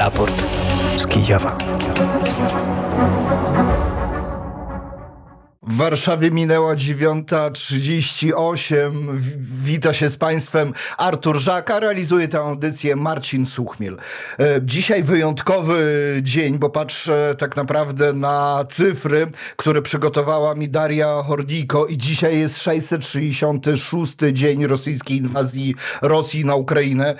Raport z Kijowa. W Warszawie minęła 9.38. W- Wita się z Państwem Artur Żaka. Realizuje tę audycję Marcin Suchmiel. E, Dzisiaj wyjątkowy dzień, bo patrzę tak naprawdę na cyfry, które przygotowała mi Daria Hordiko i dzisiaj jest 666 dzień rosyjskiej inwazji Rosji na Ukrainę.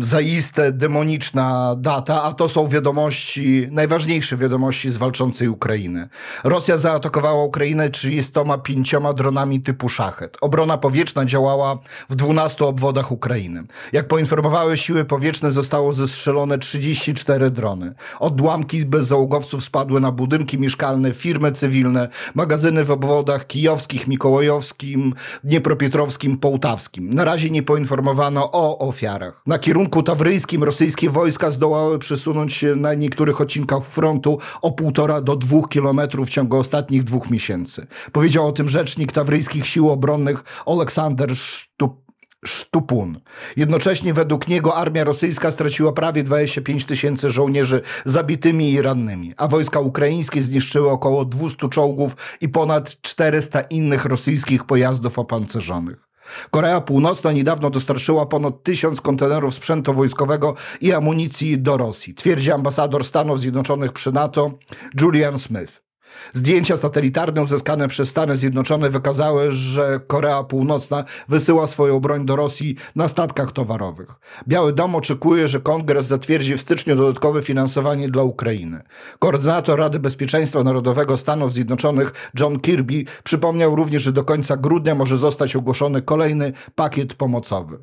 Zaiste demoniczna data, a to są wiadomości, najważniejsze wiadomości z walczącej Ukrainy. Rosja zaatakowała Ukrainę 35 dronami typu szachet. Obrona powietrzna działała w 12 obwodach Ukrainy. Jak poinformowały siły powietrzne, zostało zestrzelone 34 drony. Odłamki bezzałogowców spadły na budynki mieszkalne, firmy cywilne, magazyny w obwodach kijowskich, mikołajowskim, dniepropietrowskim, połtawskim. Na razie nie poinformowano o ofiarach. Na kierunku tawryjskim rosyjskie wojska zdołały przesunąć się na niektórych odcinkach frontu o półtora do dwóch kilometrów w ciągu ostatnich dwóch miesięcy. Powiedział o tym rzecznik tawryjskich sił obronnych Aleksander Sztup. Sztupun. Jednocześnie według niego armia rosyjska straciła prawie 25 tysięcy żołnierzy zabitymi i rannymi, a wojska ukraińskie zniszczyły około 200 czołgów i ponad 400 innych rosyjskich pojazdów opancerzonych. Korea Północna niedawno dostarczyła ponad tysiąc kontenerów sprzętu wojskowego i amunicji do Rosji, twierdzi ambasador Stanów Zjednoczonych przy NATO Julian Smith. Zdjęcia satelitarne uzyskane przez Stany Zjednoczone wykazały, że Korea Północna wysyła swoją broń do Rosji na statkach towarowych. Biały Dom oczekuje, że kongres zatwierdzi w styczniu dodatkowe finansowanie dla Ukrainy. Koordynator Rady Bezpieczeństwa Narodowego Stanów Zjednoczonych John Kirby przypomniał również, że do końca grudnia może zostać ogłoszony kolejny pakiet pomocowy.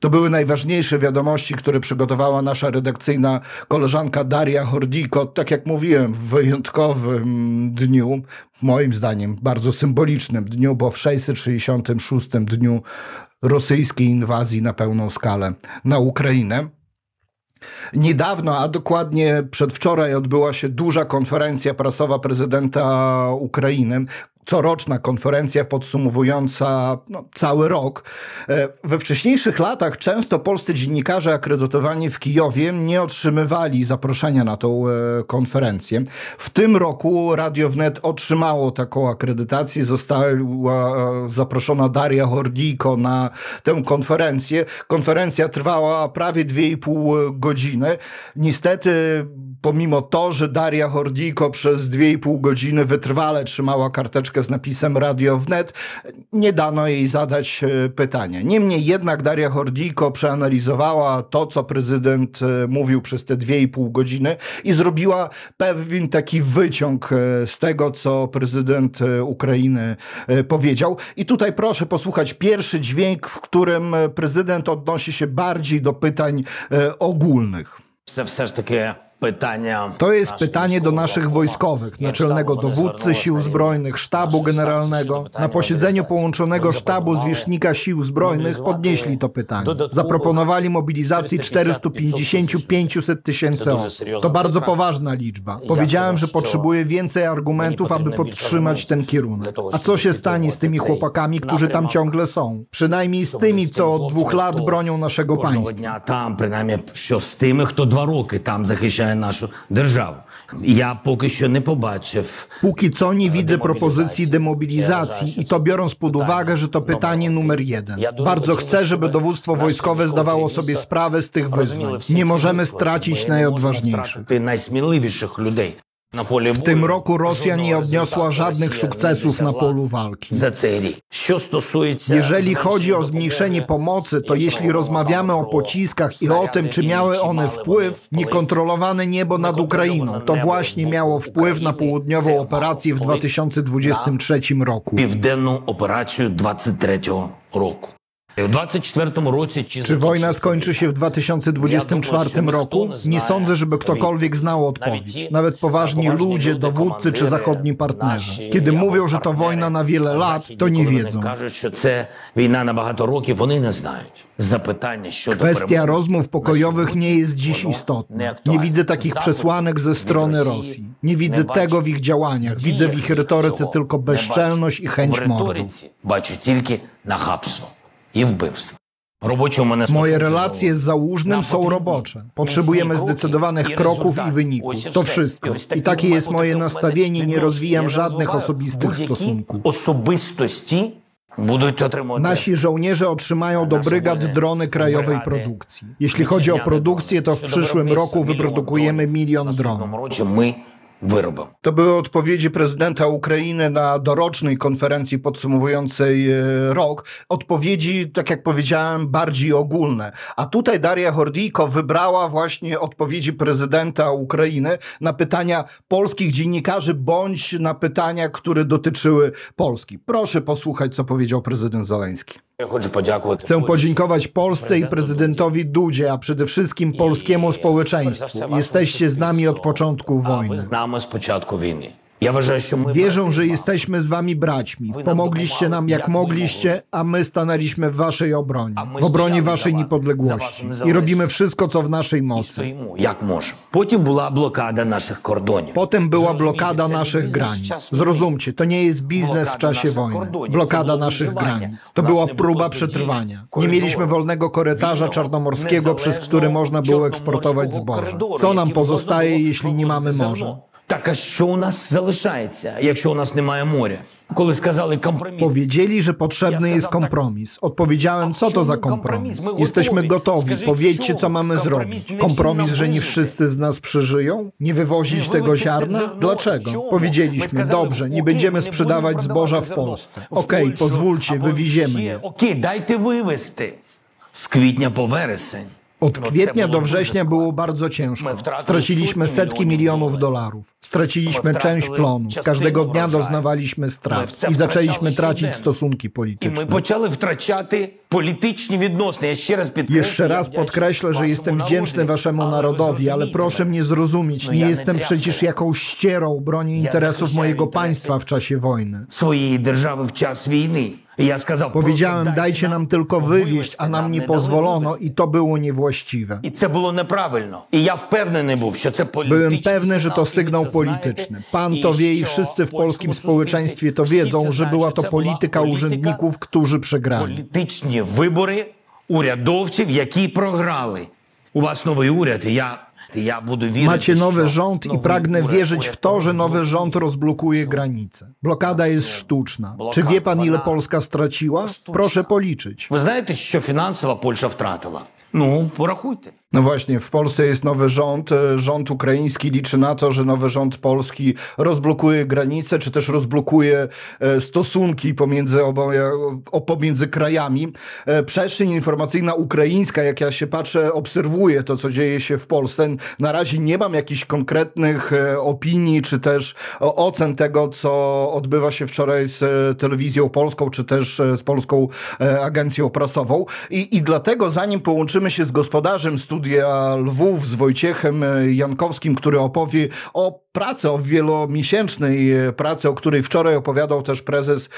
To były najważniejsze wiadomości, które przygotowała nasza redakcyjna koleżanka Daria Hordiko. Tak jak mówiłem, w wyjątkowym dniu, moim zdaniem bardzo symbolicznym dniu, bo w 666 dniu rosyjskiej inwazji na pełną skalę na Ukrainę. Niedawno, a dokładnie przedwczoraj, odbyła się duża konferencja prasowa prezydenta Ukrainy. Coroczna konferencja podsumowująca no, cały rok. E, We wcześniejszych latach często polscy dziennikarze akredytowani w Kijowie nie otrzymywali zaproszenia na tą e, konferencję. W tym roku Radio Wnet otrzymało taką akredytację. Została e, zaproszona Daria Hordiko na tę konferencję. Konferencja trwała prawie 2,5 godziny. Niestety, pomimo to, że Daria Hordiko przez 2,5 godziny wytrwale trzymała karteczkę z napisem Radio Wnet, nie dano jej zadać e, pytania. Niemniej jednak Daria Hordiko przeanalizowała to, co prezydent e, mówił przez te 2,5 godziny i zrobiła pewien taki wyciąg e, z tego, co prezydent e, Ukrainy e, powiedział. I tutaj proszę posłuchać pierwszy dźwięk, w którym e, prezydent odnosi się bardziej do pytań e, ogólnych. Це все ж таки Pytania to jest pytanie do naszych wojskowych, naczelnego dowódcy Sił Zbrojnych, Sztabu Generalnego. Na posiedzeniu połączonego sztabu zwierzchnika Sił Zbrojnych podnieśli to pytanie. Zaproponowali mobilizacji 450-500 tysięcy osób. To bardzo poważna liczba. Powiedziałem, że potrzebuje więcej argumentów, aby podtrzymać ten kierunek. A co się stanie z tymi chłopakami, którzy tam ciągle są? Przynajmniej z tymi, co od dwóch lat bronią naszego państwa. Tam przynajmniej z tymi, kto dwa roki tam zachęca захищає нашу державу. Я поки що не побачив. Póki co nie widzę demobilizacji. propozycji Ja demobilizacji uważam, i to że biorąc pod pytanie uwagę, że to numer pytanie jeden. numer jeden. Ja dużo Bardzo chciałbym, chcę, żeby żeby dowództwo nasze wojskowe wojskowe zdawało керівництво sobie sprawę z tych Розуміли wyzwań. всі Nie ці możemy виклики, stracić бо не можна najodważniejszych. втратити найсміливіших людей на полі W tym roku Rosja nie odniosła żadnych sukcesów na polu walki. za цей рік. Що стосується Jeżeli зменшення chodzi o допомоги zmniejszenie pomocy, to іншого jeśli rozmawiamy o про pociskach i o tym, czy снаряди, miały чи one мали wpływ, вони вплив niekontrolowane niebo nad Ukrainą, to właśnie miało wpływ na południową operację w 2023 roku. південну операцію 23-го року. У 24-му році чи Czy wojna закінчиться skończy się w війна? 2024 roku? Nie sądzę, żeby ktokolwiek znał odpowiedź. Nawet poważni ludzie, dowódcy czy zachodni partnerzy. Kiedy mówią, że to wojna na wiele lat, to nie wiedzą. Кажуть, що це війна на багато років, вони не знають. Запитання щодо Kwestia перемоги rozmów pokojowych na nie jest dziś воно istotna. неактуальне. Nie widzę takich Захід przesłanek ze від strony Росії Rosji. Nie не widzę бачить. tego w ich działaniach. В Widzę w діях ich retoryce цього tylko не bezczelność i бачу. chęć В mordu. риториці бачу тільки нахабство і вбивство. Робочі у мене Moje стосунки relacje z з Załużnym Nam są potrzebni robocze. Potrzebujemy mocni kroki zdecydowanych i kroków i rezultaty. wyników. Ось і To все. wszystko. І ось I такі takie jest мають moje бути в мене nastawienie. Nie відносини. rozwijam Я żadnych розвиваю osobistych будь-які stosunków. Особистості будуть отримувати. Nasi żołnierze otrzymają do nasze brygad wojny, drony krajowej brygady, produkcji. Jeśli chodzi o wітчизняні produkcję, to w дрони. przyszłym Щодо roku виробництва wyprodukujemy мільйон milion дронів. В dronów. To były odpowiedzi prezydenta Ukrainy na dorocznej konferencji podsumowującej e, rok. Odpowiedzi, tak jak powiedziałem, bardziej ogólne. A tutaj Daria Hordijko wybrała właśnie odpowiedzi prezydenta Ukrainy na pytania polskich dziennikarzy bądź na pytania, które dotyczyły Polski. Proszę posłuchać, co powiedział prezydent Zaleński. Chcę podziękować Polsce i prezydentowi Dudzie, a przede wszystkim polskiemu społeczeństwu. Jesteście z nami od początku wojny. Wierzą, że jesteśmy z wami braćmi. Pomogliście nam jak mogliście, a my stanęliśmy w waszej obronie, w obronie waszej niepodległości i robimy wszystko, co w naszej mocy. Jak może. Potem była blokada naszych kordonów. Potem była blokada naszych granic. Zrozumcie, to nie jest biznes w czasie wojny. Blokada naszych granic. To była próba przetrwania. Nie mieliśmy wolnego korytarza czarnomorskiego, przez który można było eksportować zboże. Co nam pozostaje, jeśli nie mamy morza? зерно. Так а що у нас залишається, якщо у нас немає моря? Коли сказали компроміс, Powiedzieli, że potrzebny Ja jest skazał tak. kompromis. Odpowiedziałem, A co to czemu za kompromis? kompromis. My Jesteśmy gotowi. gotowi. Скажіть, Powiedzcie, w co czemu? mamy Kompromis zrobić. nie Kompromis, всі że nie нам wszyscy z nas przeżyją? Nie wywozić Nie tego wywozить ziarna? zerno. Dlaczego? Czemu? Powiedzieliśmy, My skazali, dobrze, nie okej, będziemy my nie sprzedawać будемо zboża w продавати зерно Polsce. в Okej, Польщу, pozwólcie, або wywieziemy ще. je. Окей, дайте вивезти. З квітня по вересень. Od No, це kwietnia було do дуже września складно. było bardzo ciężko. My wtratili Straciliśmy sotnie setki milionów milionów dolarów. dolarów. Straciliśmy My część wtratili plonu. частину Każdego dnia wrожаю. doznawaliśmy Ми в strat це i zaczęliśmy втрачали tracić щоденно. stosunki І ми polityczne. почали втрачати політичні відносини. Я ще раз підкреслю. Jeszcze я raz вдячний podkreślę, że вашому jestem wdzięczny народу, waszemu але ви narodowi, ale зрозумійте proszę мене. mnie zrozumieć. No Nie ja nie jestem trafię. przecież jakąś ścierą, bronię interesów захищаю mojego інтереси państwa w czasie wojny. своєї держави в час війни. І я сказав, Powiedziałem, просто dajcie nam tylko wywieźć, вивезти, a nam nie не дали pozwolono вивезти. i to było niewłaściwe. І це було неправильно. І я впевнений був, що це Byłem політичний pewny, że to сигнал, і ви sygnał це polityczny. знаєте. Pan І to wie i що wszyscy w польському polskim społeczeństwie to всі wiedzą, це że знають, była що to це була polityka urzędników, którzy przegrali. політичні вибори урядовців, які програли. У вас новий уряд, і я, Macie nowy rząd i pragnę wierzyć w to, że nowy rząd rozblokuje granice. Blokada jest sztuczna. Czy wie pan, ile Polska straciła? Proszę policzyć. Wy znacie, co finansowo Polsza wtratila? No, porachujcie. No właśnie, w Polsce jest nowy rząd. E, rząd ukraiński liczy na to, że nowy rząd polski rozblokuje granice, czy też rozblokuje e, stosunki pomiędzy, oboje, pomiędzy krajami. E, przestrzeń informacyjna ukraińska, jak ja się patrzę, obserwuję to, co dzieje się w Polsce. Na razie nie mam jakichś konkretnych opinii, czy też ocen tego, co odbywa się wczoraj z telewizją polską, czy też z polską agencją prasową. I, i dlatego, zanim połączymy się z gospodarzem studia Lwów, z Wojciechem e, Jankowskim, który opowie o pracy, o wielomiesięcznej e, pracy, o której wczoraj opowiadał też prezes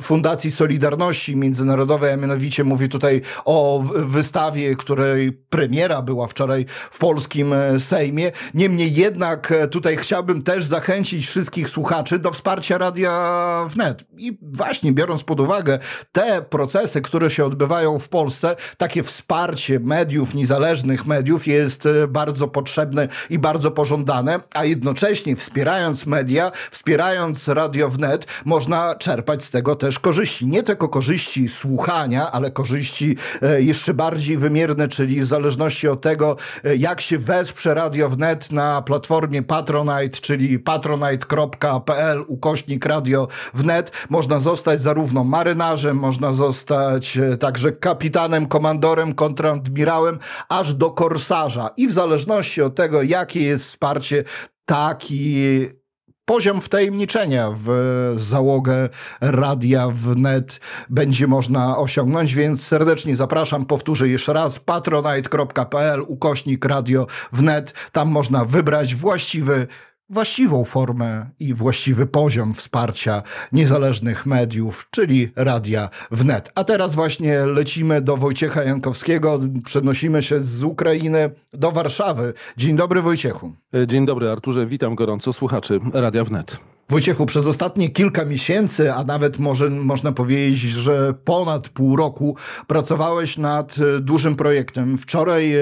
Fundacji Solidarności Międzynarodowej, a mianowicie mówi tutaj o wystawie, której premiera była wczoraj w polskim e, Sejmie. Niemniej jednak e, tutaj chciałbym też zachęcić wszystkich słuchaczy do wsparcia Radia Wnet. I właśnie biorąc pod uwagę te procesy, które się odbywają w Polsce, takie wsparcie mediów, niezależnych mediów jest bardzo potrzebne i bardzo pożądane, a jednocześnie wspierając media, wspierając Radio Wnet, można czerpać z tego też korzyści. Nie tylko korzyści słuchania, ale korzyści e, jeszcze bardziej wymierne, czyli w zależności od tego, e, jak się wesprze Radio Wnet na platformie Patronite, czyli patronite.pl ukośnik Radio Wnet, można zostać zarówno marynarzem, można zostać e, także kapitanem, komandorem, kontradmirałem, aż do korsarza. I w zależności od tego, jakie jest wsparcie, taki poziom wtajemniczenia w załogę radia wnet będzie można osiągnąć, więc serdecznie zapraszam, powtórzę jeszcze raz, patronite.pl ukośnik radio wnet, tam można wybrać właściwy właściwą formę i właściwy poziom wsparcia niezależnych mediów, czyli radia wnet. A teraz właśnie lecimy do Wojciecha Jankowskiego, przenosimy się z Ukrainy do Warszawy. Dzień dobry Wojciechu. Dzień dobry Arturze, witam gorąco słuchaczy Radia Wnet. Wojciechu, przez ostatnie kilka miesięcy, a nawet może można powiedzieć, że ponad pół roku pracowałeś nad e, dużym projektem. Wczoraj e,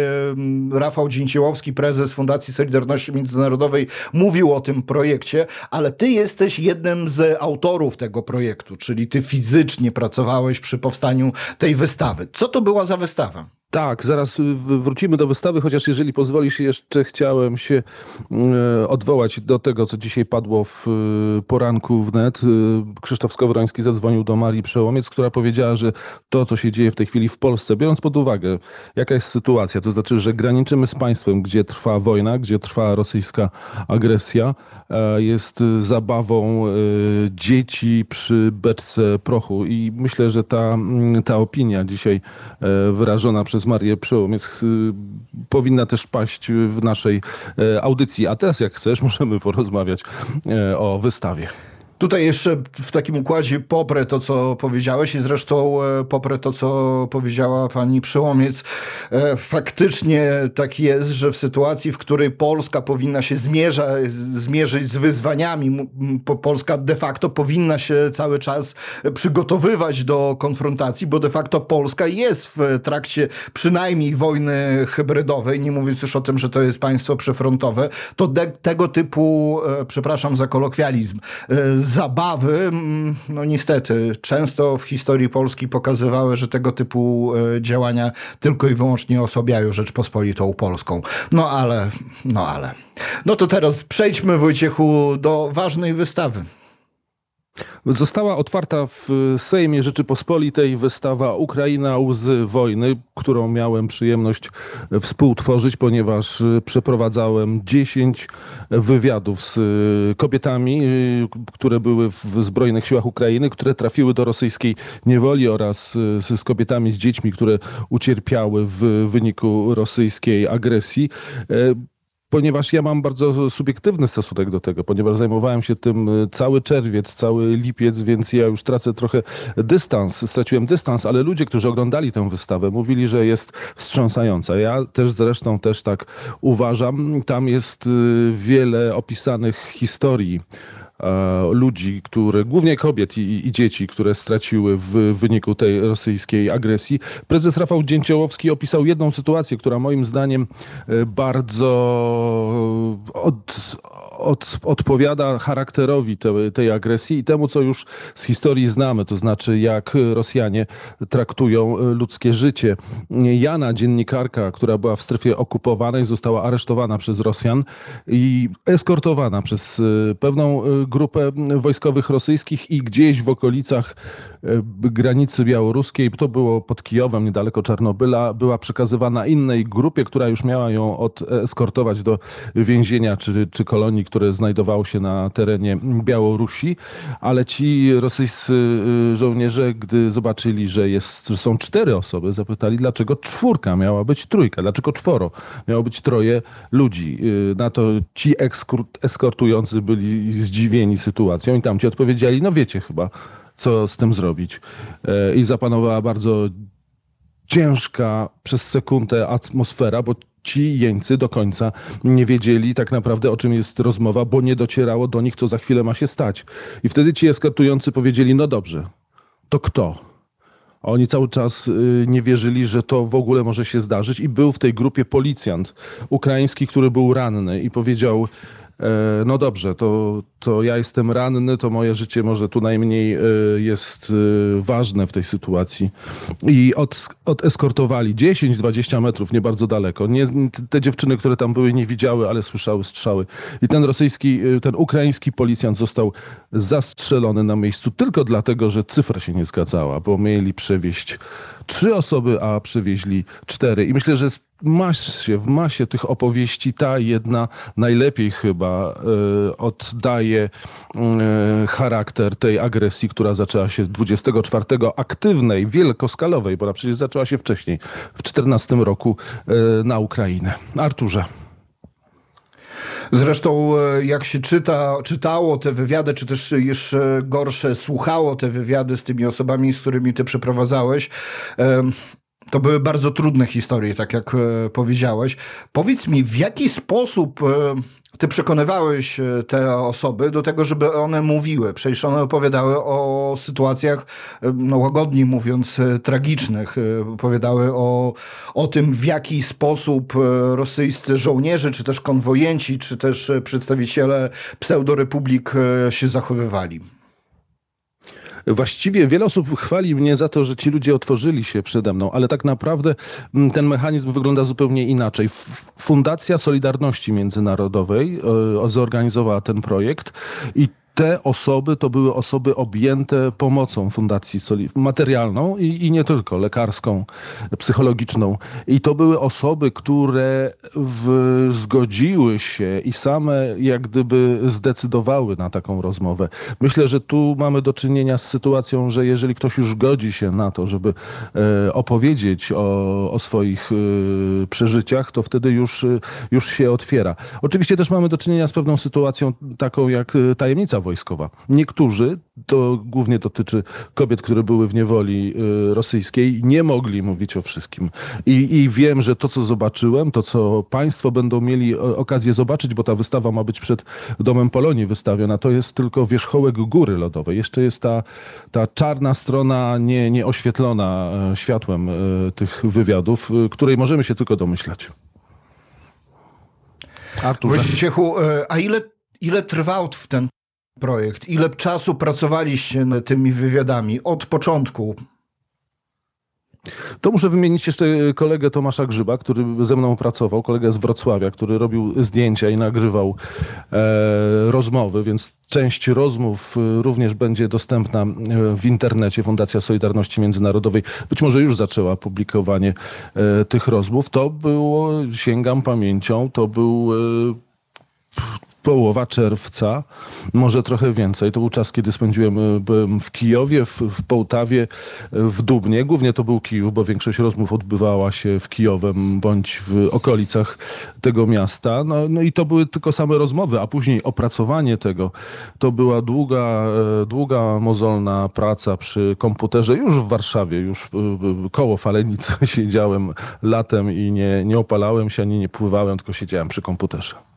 Rafał Dzięciołowski, prezes Fundacji Solidarności Międzynarodowej, mówił o tym projekcie, ale ty jesteś jednym z autorów tego projektu, czyli ty fizycznie pracowałeś przy powstaniu tej wystawy. Co to była za wystawa? Tak, zaraz wrócimy do wystawy, chociaż jeżeli pozwolisz, jeszcze chciałem się e, odwołać do tego, co dzisiaj padło w e, poranku wnet. E, Krzysztof Skowroński zadzwonił do Marii Przełomiec, która powiedziała, że to, co się dzieje w tej chwili w Polsce, biorąc pod uwagę, jaka jest sytuacja, to znaczy, że graniczymy z państwem, gdzie trwa wojna, gdzie trwa rosyjska agresja, jest zabawą dzieci przy beczce prochu i myślę, że ta, ta opinia dzisiaj wyrażona przez przez Marię Przełomiec y, powinna też paść w naszej e, audycji. A teraz jak chcesz, możemy porozmawiać e, o wystawie. Tutaj jeszcze w takim układzie poprę to, co powiedziałeś i zresztą e, poprę to, co powiedziała pani Przełomiec. E, faktycznie tak jest, że w sytuacji, w której Polska powinna się zmierza, zmierzyć z wyzwaniami, Polska de facto powinna się cały czas przygotowywać do konfrontacji, bo de facto Polska jest w trakcie przynajmniej wojny hybrydowej, nie mówiąc już o tym, że to jest państwo przyfrontowe, to tego typu, e, przepraszam za kolokwializm, zabawy, mm, no niestety, często w historii Polski pokazywały, że tego typu e, działania tylko i wyłącznie osobiają Rzeczpospolitą Polską. No ale, no ale. No to teraz przejdźmy, Wojciechu, do ważnej wystawy. Została otwarta w Sejmie Rzeczypospolitej wystawa Ukraina łzy wojny, którą miałem przyjemność współtworzyć, ponieważ przeprowadzałem 10 wywiadów z kobietami, które były w Zbrojnych Siłach Ukrainy, które trafiły do rosyjskiej niewoli oraz z kobietami, z dziećmi, które ucierpiały w wyniku rosyjskiej agresji ponieważ ja mam bardzo subiektywny stosunek do tego, ponieważ zajmowałem się tym y, cały czerwiec, cały lipiec, więc ja już tracę trochę dystans, straciłem dystans, ale ludzie, którzy oglądali tę wystawę, mówili, że jest wstrząsająca. Ja też zresztą też tak uważam. Tam jest y, wiele opisanych historii ludzi, które, głównie kobiet i, i, dzieci, które straciły w wyniku tej rosyjskiej agresji. Prezes Rafał Dzięciołowski opisał jedną sytuację, która moim zdaniem e, bardzo od, od, odpowiada charakterowi te, tej agresji i temu, co już z historii znamy, to znaczy jak Rosjanie traktują ludzkie życie. Jana, dziennikarka, która była w strefie okupowanej, została aresztowana przez Rosjan i eskortowana przez e, pewną grupę wojskowych rosyjskich i gdzieś w okolicach e, granicy białoruskiej, to było pod Kijowem, niedaleko Czarnobyla, była przekazywana innej grupie, która już miała ją odeskortować do więzienia czy, czy kolonii, które znajdowało się na terenie Białorusi, ale ci rosyjscy y, żołnierze, gdy zobaczyli, że, jest, że są cztery osoby, zapytali, dlaczego czwórka miała być trójka, dlaczego czworo? Miało być troje ludzi. Na to ci eskortujący byli zdziwieni, zdziwieni sytuacją i tam ci odpowiedzieli, no wiecie chyba, co z tym zrobić. E, I zapanowała bardzo ciężka przez sekundę atmosfera, bo ci jeńcy do końca nie wiedzieli tak naprawdę o czym jest rozmowa, bo nie docierało do nich, co za chwilę ma się stać. I wtedy ci eskortujący powiedzieli, no dobrze, to kto? Oni cały czas y, nie wierzyli, że to w ogóle może się zdarzyć i był w tej grupie policjant ukraiński, który był ranny i powiedział no dobrze, to, to ja jestem ranny, to moje życie może tu najmniej e, jest e, ważne w tej sytuacji. I od, odeskortowali 10-20 metrów, nie bardzo daleko. Nie, te dziewczyny, które tam były, nie widziały, ale słyszały strzały. I ten rosyjski, ten ukraiński policjant został zastrzelony na miejscu tylko dlatego, że cyfra się nie zgadzała, bo mieli przewieźć trzy osoby, a przywieźli cztery. I myślę, że masie, w masie tych opowieści ta jedna najlepiej chyba y, oddaje y, charakter tej agresji, która zaczęła się 24 aktywnej, wielkoskalowej, bo ona przecież zaczęła się wcześniej, w 14 roku y, na Ukrainę. Arturze. Zresztą jak się czyta, czytało te wywiady, czy też jeszcze gorsze, słuchało te wywiady z tymi osobami, z którymi ty przeprowadzałeś, To były bardzo trudne historie, tak jak e, powiedziałeś. Powiedz mi, w jaki sposób e, ty przekonywałeś e, te osoby do tego, żeby one mówiły? Przecież one opowiadały o sytuacjach, no łagodniej mówiąc, tragicznych. Opowiadały o, o tym, w jaki sposób rosyjscy żołnierze, czy też konwojenci, czy też przedstawiciele pseudorepublik się zachowywali. Właściwie wiele osób chwali mnie za to, że ci ludzie otworzyli się przede mną, ale tak naprawdę mm, ten mechanizm wygląda zupełnie inaczej. Fundacja Solidarności Międzynarodowej e, zorganizowała ten projekt i te osoby to były osoby objęte pomocą Fundacji Soli- materialną i, i nie tylko, lekarską, psychologiczną. I to były osoby, które w, zgodziły się i same jak gdyby zdecydowały na taką rozmowę. Myślę, że tu mamy do czynienia z sytuacją, że jeżeli ktoś już godzi się na to, żeby e, opowiedzieć o, o swoich e, przeżyciach, to wtedy już, e, już się otwiera. Oczywiście też mamy do czynienia z pewną sytuacją taką jak e, tajemnica wojskowa. Niektórzy, to głównie dotyczy kobiet, które były w niewoli y, rosyjskiej, nie mogli mówić o wszystkim. I, I wiem, że to, co zobaczyłem, to, co państwo będą mieli o- okazję zobaczyć, bo ta wystawa ma być przed Domem Polonii wystawiona, to jest tylko wierzchołek góry lodowej. Jeszcze jest ta, ta czarna strona nie, nieoświetlona e, światłem tych wywiadów, której możemy się tylko domyślać. Artur, Wojciechu, e, a ile, ile trwał w ten projekt? Ile czasu pracowaliście nad tymi wywiadami od początku? To muszę wymienić jeszcze kolegę Tomasza Grzyba, który ze mną pracował, kolegę z Wrocławia, który robił zdjęcia i nagrywał e, rozmowy, więc część rozmów e, również będzie dostępna e, w internecie. Fundacja Solidarności Międzynarodowej być może już zaczęła publikowanie e, tych rozmów. To było, sięgam pamięcią, to był e, połowa czerwca, może trochę więcej. To był czas, kiedy spędziłem byłem w Kijowie, w, w Połtawie, y, w Dubnie. Głównie to był Kijów, bo większość rozmów odbywała się w Kijowem bądź w okolicach tego miasta. No, no i to były tylko same rozmowy, a później opracowanie tego. To była długa, e, długa, mozolna praca przy komputerze już w Warszawie, już koło Falenicy siedziałem latem i nie, nie opalałem się, ani nie pływałem, tylko siedziałem przy komputerze.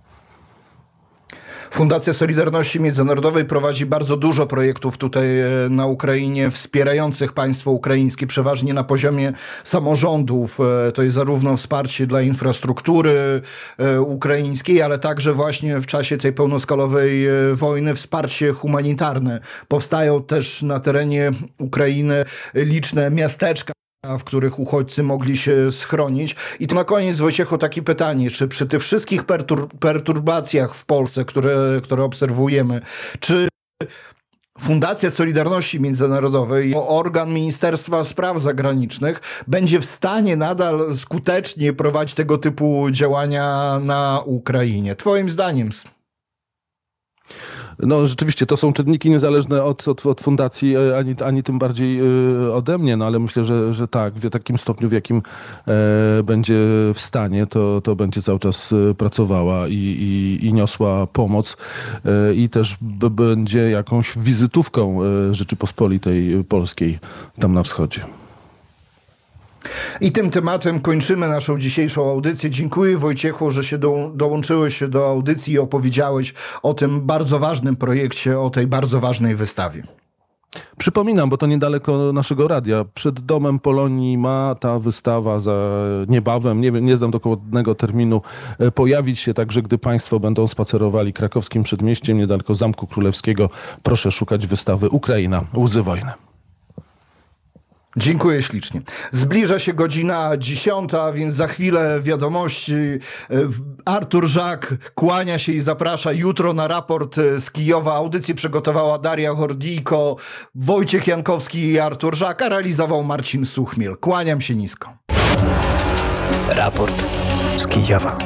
Fundacja Solidarności Międzynarodowej prowadzi bardzo dużo projektów tutaj e, na Ukrainie, wspierających państwo ukraińskie, przeważnie na poziomie samorządów. E, To jest zarówno wsparcie dla infrastruktury e, ukraińskiej, ale także właśnie w czasie tej pełnoskalowej wojny wsparcie humanitarne. Powstają też na terenie Ukrainy liczne miasteczka w których uchodźcy mogli się schronić. I to na koniec, Wojciechu, takie pytanie, czy przy tych wszystkich pertur perturbacjach w Polsce, które, które obserwujemy, czy Fundacja Solidarności Międzynarodowej, organ Ministerstwa Spraw Zagranicznych, będzie w stanie nadal skutecznie prowadzić tego typu działania na Ukrainie? Twoim zdaniem? No rzeczywiście, to są czynniki niezależne od, od, od fundacji, e, ani, ani tym bardziej e, ode mnie, no ale myślę, że, że tak, w takim stopniu, w jakim e, będzie w stanie, to, to będzie cały czas e, pracowała i, i, i niosła pomoc e, i też będzie jakąś wizytówką Rzeczypospolitej Polskiej tam na wschodzie. I tym tematem kończymy naszą dzisiejszą audycję. Dziękuję Wojciechu, że się do, dołączyłeś do audycji i opowiedziałeś o tym bardzo ważnym projekcie, o tej bardzo ważnej wystawie. Przypominam, bo to niedaleko naszego radia. Przed domem Polonii ma ta wystawa za niebawem, nie, nie znam dokładnego terminu, e, pojawić się. Także gdy Państwo będą spacerowali krakowskim przedmieściem niedaleko Zamku Królewskiego, proszę szukać wystawy Ukraina, łzy wojny. Dziękuję ślicznie. Zbliża się godzina dziesiąta, więc za chwilę wiadomości. E, Artur Żak kłania się i zaprasza jutro na raport e, z Kijowa. Audycję przygotowała Daria Hordijko, Wojciech Jankowski i Artur Żak, a realizował Marcin Suchmiel. Kłaniam się nisko. Raport z Kijowa.